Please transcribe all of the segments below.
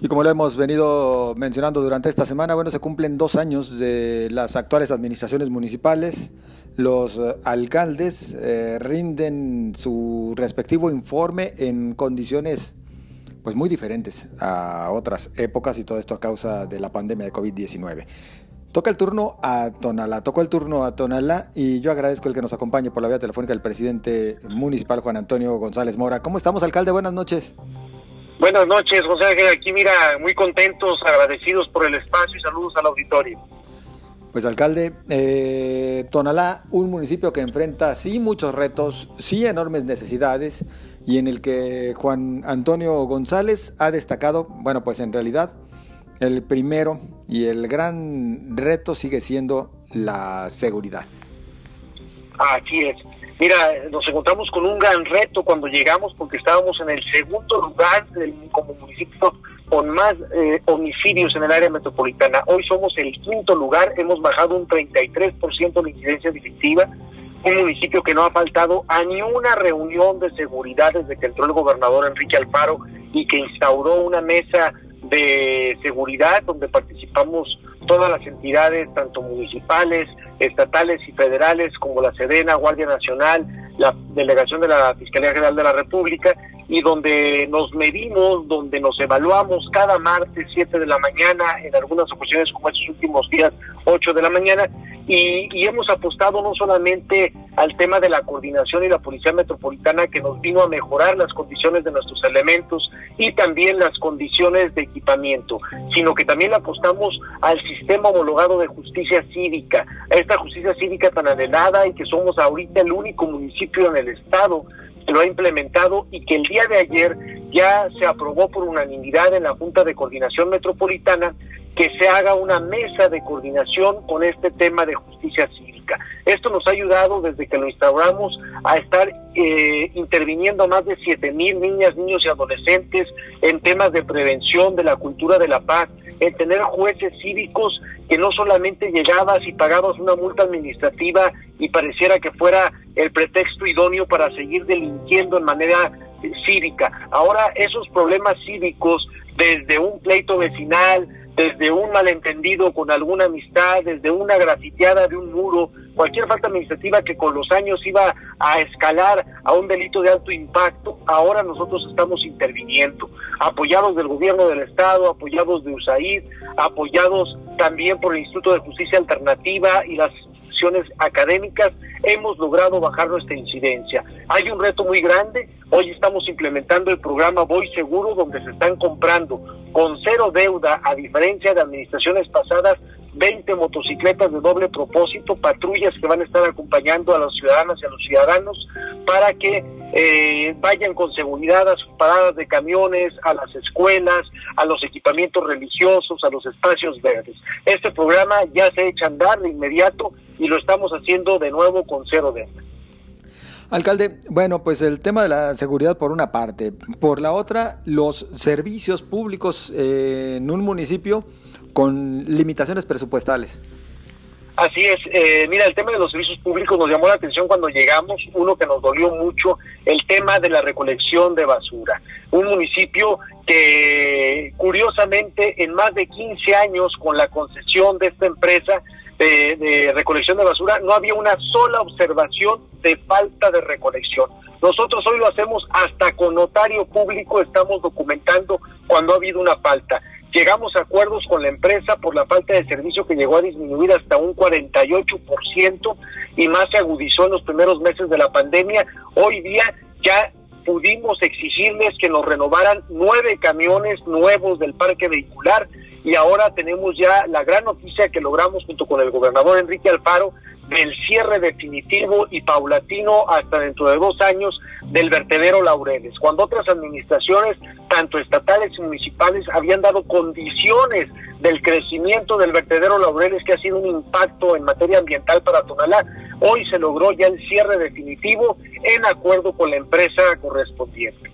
Y como lo hemos venido mencionando durante esta semana, bueno, se cumplen dos años de las actuales administraciones municipales. Los eh, alcaldes eh, rinden su respectivo informe en condiciones pues muy diferentes a otras épocas y todo esto a causa de la pandemia de COVID-19. Toca el turno a Tonalá, tocó el turno a Tonalá y yo agradezco el que nos acompañe por la vía telefónica el presidente municipal Juan Antonio González Mora. ¿Cómo estamos, alcalde? Buenas noches. Buenas noches, José Ángel. Aquí, mira, muy contentos, agradecidos por el espacio y saludos al auditorio. Pues, alcalde, eh, Tonalá, un municipio que enfrenta sí muchos retos, sí enormes necesidades y en el que Juan Antonio González ha destacado, bueno, pues en realidad el primero y el gran reto sigue siendo la seguridad. Aquí es. Mira, nos encontramos con un gran reto cuando llegamos porque estábamos en el segundo lugar del, como municipio con más eh, homicidios en el área metropolitana. Hoy somos el quinto lugar, hemos bajado un 33% la incidencia delictiva, un municipio que no ha faltado a ni una reunión de seguridad desde que entró el gobernador Enrique Alfaro y que instauró una mesa de seguridad donde participamos todas las entidades, tanto municipales, estatales y federales, como la Sedena, Guardia Nacional, la delegación de la Fiscalía General de la República, y donde nos medimos, donde nos evaluamos cada martes 7 de la mañana, en algunas ocasiones como estos últimos días 8 de la mañana, y, y, hemos apostado no solamente al tema de la coordinación y la Policía Metropolitana que nos vino a mejorar las condiciones de nuestros elementos y también las condiciones de equipamiento, sino que también apostamos al sistema homologado de justicia cívica, a esta justicia cívica tan anhelada y que somos ahorita el único municipio en el estado que lo ha implementado y que el día de ayer ya se aprobó por unanimidad en la Junta de Coordinación Metropolitana que se haga una mesa de coordinación con este tema de justicia cívica. Esto nos ha ayudado desde que lo instauramos a estar eh, interviniendo más de siete mil niñas, niños y adolescentes en temas de prevención, de la cultura de la paz, en tener jueces cívicos que no solamente llegabas y pagabas una multa administrativa y pareciera que fuera el pretexto idóneo para seguir delinquiendo en manera cívica. Ahora esos problemas cívicos, desde un pleito vecinal, desde un malentendido con alguna amistad, desde una grafiteada de un muro, cualquier falta administrativa que con los años iba a escalar a un delito de alto impacto, ahora nosotros estamos interviniendo, apoyados del gobierno del Estado, apoyados de USAID, apoyados también por el Instituto de Justicia Alternativa y las académicas, hemos logrado bajar nuestra incidencia. Hay un reto muy grande, hoy estamos implementando el programa Voy Seguro, donde se están comprando con cero deuda, a diferencia de administraciones pasadas, 20 motocicletas de doble propósito, patrullas que van a estar acompañando a las ciudadanas y a los ciudadanos para que eh, vayan con seguridad a sus paradas de camiones, a las escuelas, a los equipamientos religiosos, a los espacios verdes. Este programa ya se echa a andar de inmediato y lo estamos haciendo de nuevo con cero deuda. Alcalde, bueno, pues el tema de la seguridad por una parte, por la otra, los servicios públicos eh, en un municipio con limitaciones presupuestales. Así es, eh, mira, el tema de los servicios públicos nos llamó la atención cuando llegamos, uno que nos dolió mucho, el tema de la recolección de basura. Un municipio que curiosamente en más de 15 años con la concesión de esta empresa de, de recolección de basura no había una sola observación de falta de recolección. Nosotros hoy lo hacemos hasta con notario público, estamos documentando cuando ha habido una falta. Llegamos a acuerdos con la empresa por la falta de servicio que llegó a disminuir hasta un 48% y más se agudizó en los primeros meses de la pandemia. Hoy día ya pudimos exigirles que nos renovaran nueve camiones nuevos del parque vehicular y ahora tenemos ya la gran noticia que logramos junto con el gobernador Enrique Alfaro del cierre definitivo y paulatino hasta dentro de dos años del vertedero Laureles, cuando otras administraciones, tanto estatales y municipales, habían dado condiciones del crecimiento del vertedero Laureles, que ha sido un impacto en materia ambiental para Tonalá. Hoy se logró ya el cierre definitivo en acuerdo con la empresa correspondiente.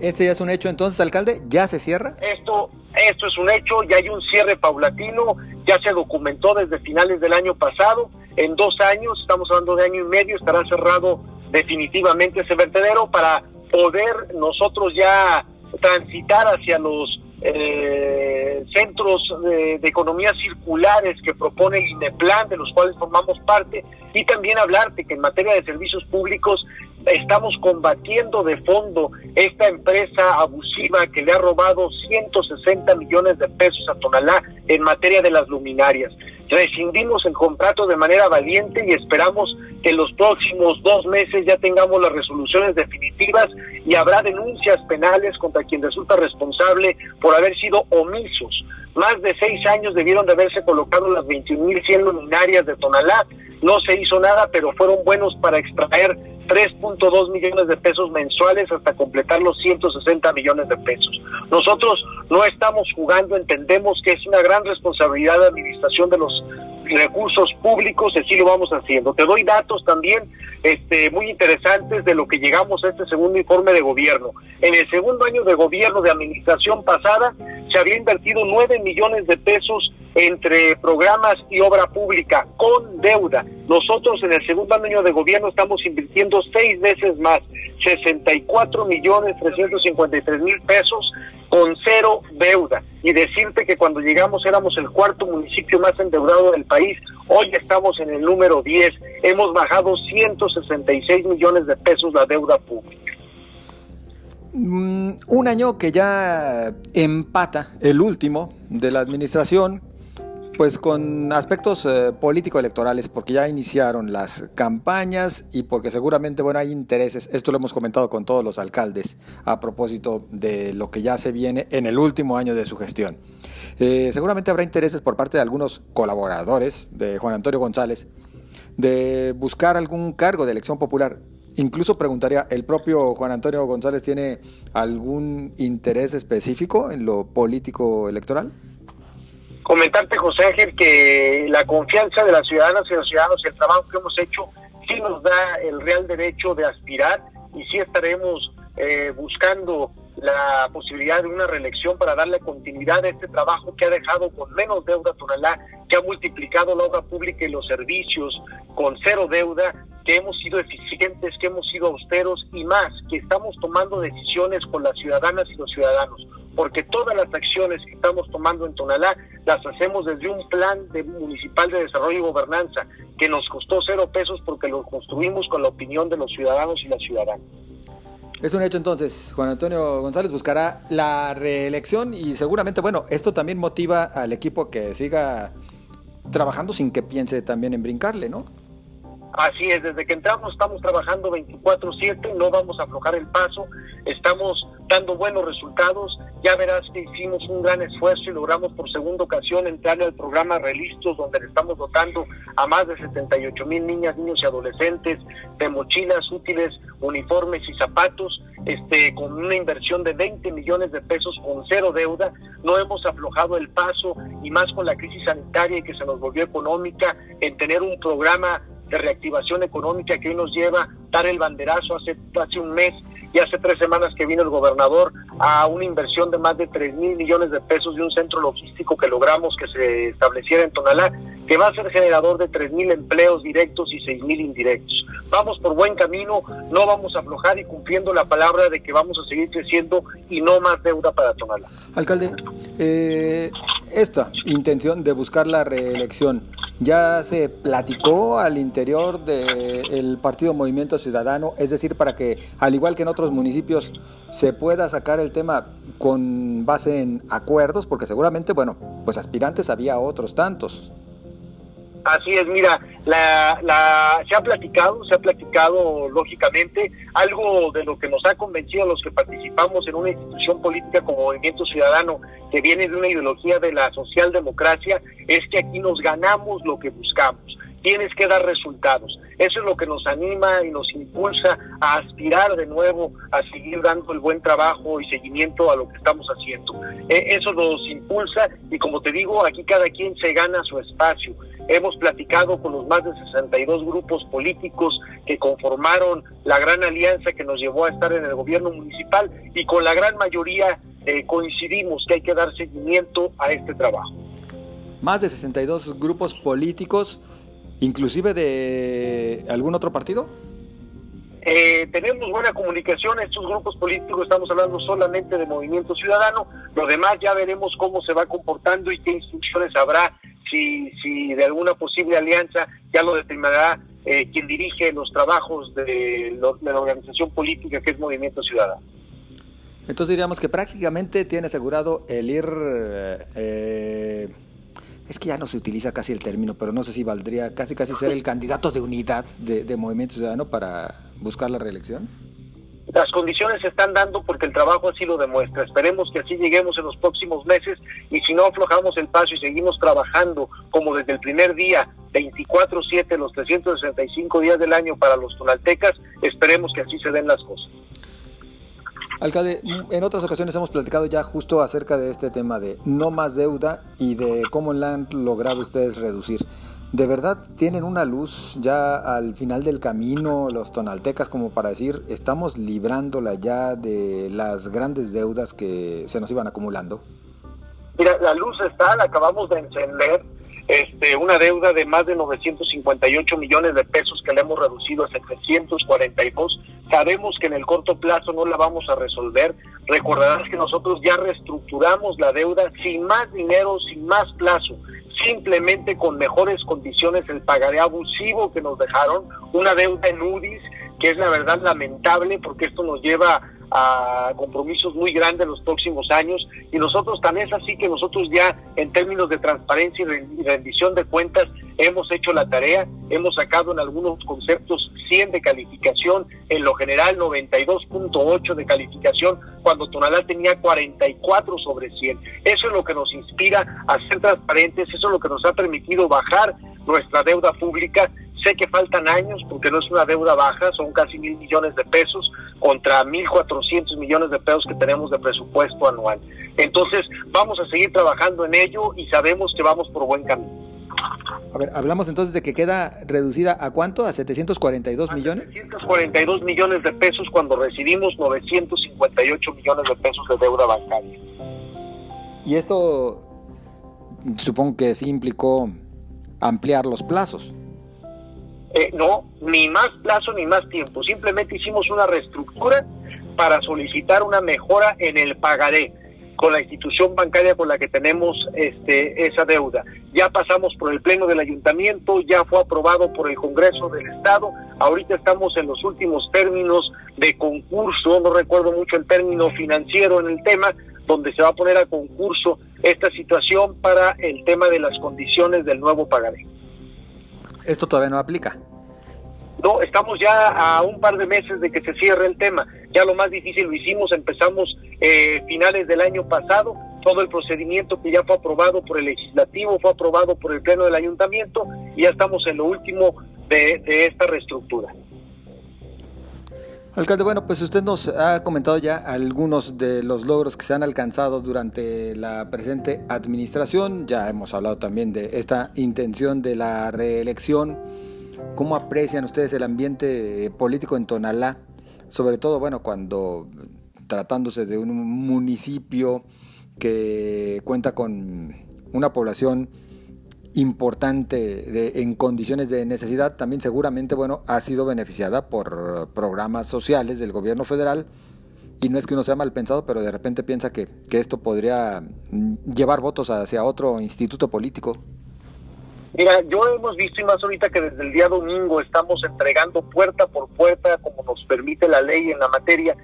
¿Este ya es un hecho entonces, alcalde? ¿Ya se cierra? Esto, esto es un hecho, ya hay un cierre paulatino, ya se documentó desde finales del año pasado, en dos años, estamos hablando de año y medio, estará cerrado definitivamente ese vertedero para poder nosotros ya transitar hacia los eh, centros de, economía circulares que propone el INEPLAN, de los cuales formamos parte, y también hablarte que en materia de servicios públicos estamos combatiendo de fondo esta empresa abusiva que le ha robado 160 millones de pesos a Tonalá en materia de las luminarias. Rescindimos el contrato de manera valiente y esperamos que en los próximos dos meses ya tengamos las resoluciones definitivas y habrá denuncias penales contra quien resulta responsable por haber sido omisos. Más de seis años debieron de haberse colocado las 21.100 luminarias de Tonalá. No se hizo nada, pero fueron buenos para extraer 3.2 millones de pesos mensuales hasta completar los 160 millones de pesos. Nosotros no estamos jugando, entendemos que es una gran responsabilidad de administración de los recursos públicos, así lo vamos haciendo. Te doy datos también este, muy interesantes de lo que llegamos a este segundo informe de gobierno. En el segundo año de gobierno de administración pasada se había invertido 9 millones de pesos entre programas y obra pública con deuda. Nosotros en el segundo año de gobierno estamos invirtiendo seis veces más, 64 millones 353 mil pesos con cero deuda. Y decirte que cuando llegamos éramos el cuarto municipio más endeudado del país, hoy estamos en el número 10. Hemos bajado 166 millones de pesos la deuda pública. Mm, un año que ya empata el último de la administración pues con aspectos eh, político-electorales, porque ya iniciaron las campañas y porque seguramente, bueno, hay intereses, esto lo hemos comentado con todos los alcaldes a propósito de lo que ya se viene en el último año de su gestión. Eh, seguramente habrá intereses por parte de algunos colaboradores de Juan Antonio González de buscar algún cargo de elección popular. Incluso preguntaría, ¿el propio Juan Antonio González tiene algún interés específico en lo político electoral? Comentarte, José Ángel, que la confianza de las ciudadanas y los ciudadanos el trabajo que hemos hecho sí nos da el real derecho de aspirar y sí estaremos eh, buscando la posibilidad de una reelección para darle continuidad a este trabajo que ha dejado con menos deuda tonalá, que ha multiplicado la obra pública y los servicios con cero deuda, que hemos sido eficientes, que hemos sido austeros y más, que estamos tomando decisiones con las ciudadanas y los ciudadanos porque todas las acciones que estamos tomando en Tonalá las hacemos desde un plan de municipal de desarrollo y gobernanza que nos costó cero pesos porque lo construimos con la opinión de los ciudadanos y las ciudadanas. Es un hecho entonces, Juan Antonio González buscará la reelección y seguramente, bueno, esto también motiva al equipo que siga trabajando sin que piense también en brincarle, ¿no? Así es, desde que entramos estamos trabajando 24/7, no vamos a aflojar el paso, estamos dando buenos resultados. Ya verás que hicimos un gran esfuerzo y logramos por segunda ocasión entrar al programa Relistos, donde le estamos dotando a más de 78 mil niñas, niños y adolescentes de mochilas útiles, uniformes y zapatos, este, con una inversión de 20 millones de pesos con cero deuda. No hemos aflojado el paso y más con la crisis sanitaria y que se nos volvió económica en tener un programa de reactivación económica que hoy nos lleva a dar el banderazo hace, hace un mes y hace tres semanas que vino el gobernador a una inversión de más de 3 mil millones de pesos de un centro logístico que logramos que se estableciera en Tonalá, que va a ser generador de 3 mil empleos directos y 6 mil indirectos. Vamos por buen camino, no vamos a aflojar y cumpliendo la palabra de que vamos a seguir creciendo y no más deuda para Tonalá. Alcalde, eh, esta intención de buscar la reelección, ¿ya se platicó al interior del partido Movimiento Ciudadano? Es decir, para que, al igual que en otros municipios, se pueda sacar el tema con base en acuerdos, porque seguramente, bueno, pues aspirantes había otros tantos. Así es, mira, la, la, se ha platicado, se ha platicado lógicamente, algo de lo que nos ha convencido a los que participamos en una institución política como Movimiento Ciudadano, que viene de una ideología de la socialdemocracia, es que aquí nos ganamos lo que buscamos tienes que dar resultados. Eso es lo que nos anima y nos impulsa a aspirar de nuevo a seguir dando el buen trabajo y seguimiento a lo que estamos haciendo. E, eso nos impulsa y como te digo, aquí cada quien se gana su espacio. Hemos platicado con los más de 62 grupos políticos que conformaron la gran alianza que nos llevó a estar en el gobierno municipal y con la gran mayoría eh, coincidimos que hay que dar seguimiento a este trabajo. Más de 62 grupos políticos inclusive de algún otro partido? Eh, tenemos buena comunicación, estos grupos políticos estamos hablando solamente de movimiento ciudadano, lo demás ya veremos cómo se va comportando y qué instrucciones habrá, si, si de alguna posible alianza ya lo determinará eh, quien dirige los trabajos de, la organización política que es Movimiento Ciudadano. Entonces diríamos que prácticamente tiene asegurado el ir... Eh, es que ya no se utiliza casi el término, pero no sé si valdría casi casi ser el candidato de unidad de, Movimiento Ciudadano para buscar la reelección. Las condiciones se están dando porque el trabajo así lo demuestra. Esperemos que así lleguemos en los próximos meses y si no aflojamos el paso y seguimos trabajando como desde el primer día, 24/7, los 365 días del año para los tonaltecas, esperemos que así se den las cosas. Alcalde, en otras ocasiones hemos platicado ya justo acerca de este tema de no más deuda y de cómo la han logrado ustedes reducir. ¿De verdad tienen una luz ya al final del camino los tonaltecas como para decir estamos librándola ya de las grandes deudas que se nos iban acumulando? Mira, la luz está, la acabamos de encender este, una deuda de más de 958 millones de pesos que le hemos reducido a 742. Sabemos que en el corto plazo no la vamos a resolver. Recordarás que nosotros ya reestructuramos la deuda sin más dinero, sin más plazo, simplemente con mejores condiciones el pagaré abusivo que nos dejaron, una deuda en UDIs que es la verdad lamentable porque esto nos lleva a compromisos muy grandes los próximos años y nosotros también es así que nosotros ya en términos de transparencia y rendición de cuentas hemos hecho la tarea, hemos sacado en algunos conceptos 100 de calificación, en lo general 92.8 de calificación, cuando Tonalá tenía 44 sobre 100. Eso es lo que nos inspira a ser transparentes, eso es lo que nos ha permitido bajar nuestra deuda pública Sé que faltan años porque no es una deuda baja, son casi mil millones de pesos contra mil cuatrocientos millones de pesos que tenemos de presupuesto anual. Entonces, vamos a seguir trabajando en ello y sabemos que vamos por buen camino. A ver, hablamos entonces de que queda reducida a cuánto? ¿A 742 millones? 742 millones de pesos cuando recibimos 958 millones de pesos de deuda bancaria. Y esto supongo que sí implicó ampliar los plazos. Eh, no, ni más plazo ni más tiempo. Simplemente hicimos una reestructura para solicitar una mejora en el pagaré con la institución bancaria con la que tenemos este, esa deuda. Ya pasamos por el Pleno del Ayuntamiento, ya fue aprobado por el Congreso del Estado, ahorita estamos en los últimos términos de concurso, no recuerdo mucho el término financiero en el tema, donde se va a poner a concurso esta situación para el tema de las condiciones del nuevo pagaré. ¿Esto todavía no aplica? No, estamos ya a un par de meses de que se cierre el tema. Ya lo más difícil lo hicimos, empezamos eh, finales del año pasado, todo el procedimiento que ya fue aprobado por el legislativo, fue aprobado por el pleno del ayuntamiento y ya estamos en lo último de, de esta reestructura. Alcalde, bueno, pues usted nos ha comentado ya algunos de los logros que se han alcanzado durante la presente administración. Ya hemos hablado también de esta intención de la reelección. ¿Cómo aprecian ustedes el ambiente político en Tonalá? Sobre todo, bueno, cuando tratándose de un municipio que cuenta con una población importante de, en condiciones de necesidad, también seguramente bueno, ha sido beneficiada por programas sociales del gobierno federal. Y no es que uno sea mal pensado, pero de repente piensa que, que esto podría llevar votos hacia otro instituto político. Mira, yo hemos visto y más ahorita que desde el día domingo estamos entregando puerta por puerta, como nos permite la ley en la materia,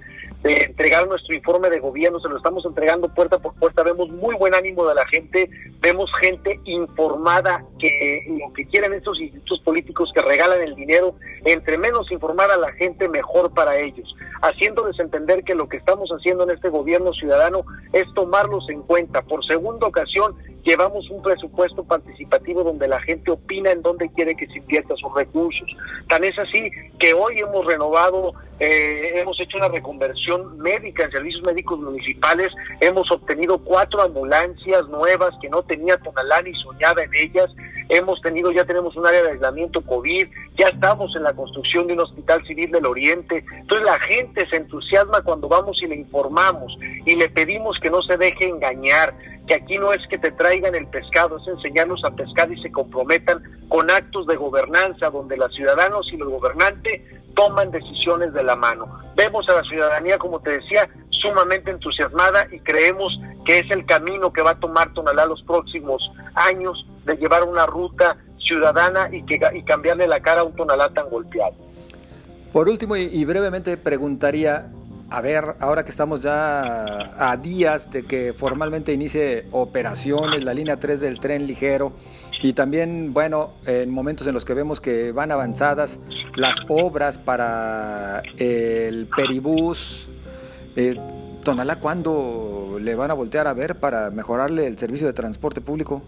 de entregar nuestro informe de gobierno, se lo estamos entregando puerta por puerta, vemos muy buen ánimo de la gente, vemos gente informada que lo que quieren estos institutos políticos que regalan el dinero, entre menos informar a la gente, mejor para ellos, haciéndoles entender que lo que estamos haciendo en este gobierno ciudadano es tomarlos en cuenta. Por segunda ocasión, llevamos un presupuesto participativo donde la gente opina en dónde quiere que se invierta sus recursos. Tan es así que hoy hemos renovado, eh, hemos hecho una reconversión médica en servicios médicos municipales, hemos obtenido cuatro ambulancias nuevas que no tenía Tonalá ni soñaba en ellas, hemos tenido, ya tenemos un área de aislamiento COVID, ya estamos en la construcción de un hospital civil del Oriente. Entonces la gente se entusiasma cuando vamos y le informamos y le pedimos que no se deje engañar, que aquí no es que te traigan el pescado, es enseñarlos a pescar y se comprometan con actos de gobernanza donde los ciudadanos y los gobernantes toman decisiones de la mano. Vemos a la ciudadanía, como te decía, sumamente entusiasmada y creemos que es el camino que va a tomar Tonalá los próximos años de llevar una ruta ciudadana y, que, cambiarle la cara a un Tonalá tan golpeado. Por último, y brevemente preguntaría, a ver, ahora que estamos ya a días de que formalmente inicie operaciones, la línea 3 del tren ligero, y también, bueno, en momentos en los que vemos que van avanzadas las obras para el peribús, eh, Tonalá, ¿cuándo le van a voltear a ver para mejorarle el servicio de transporte público?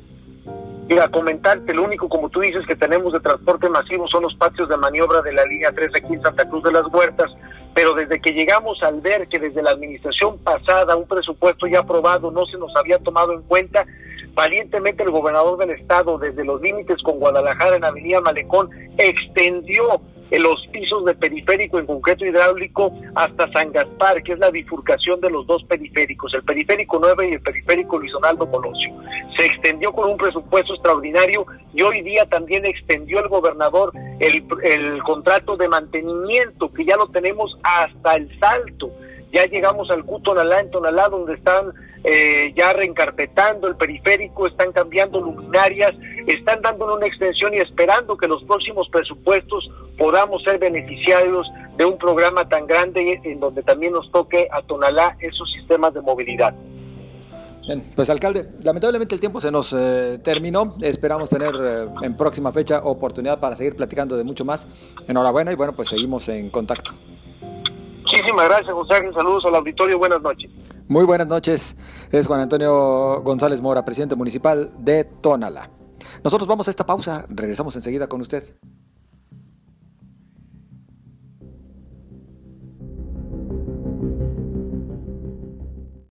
Mira, comentarte, lo único, como tú dices, que tenemos de transporte masivo son los patios de maniobra de la línea 3 aquí en Santa Cruz de las Huertas, pero desde que llegamos al ver que desde la administración pasada un presupuesto ya aprobado no se nos había tomado en cuenta, valientemente el gobernador del estado, desde los límites con Guadalajara en Avenida Malecón, extendió en los pisos de periférico en concreto hidráulico hasta San Gaspar, que es la bifurcación de los dos periféricos, el periférico 9 y el periférico Luis Donaldo Colosio. Se extendió con un presupuesto extraordinario y hoy día también extendió el gobernador el, el contrato de mantenimiento, que ya lo tenemos hasta el salto ya llegamos al Q Tonalá, en Tonalá, donde están eh, ya reencarpetando el periférico, están cambiando luminarias, están dándole una extensión y esperando que los próximos presupuestos podamos ser beneficiarios de un programa tan grande en donde también nos toque a Tonalá esos sistemas de movilidad. Bien, pues alcalde, lamentablemente el tiempo se nos eh, terminó. Esperamos tener eh, en próxima fecha oportunidad para seguir platicando de mucho más. Enhorabuena y bueno, pues seguimos en contacto. Muchísimas gracias, José Ángel. Saludos al auditorio. Buenas noches. Muy buenas noches. Es Juan Antonio González Mora, presidente municipal de Tonala. Nosotros vamos a esta pausa. Regresamos enseguida con usted.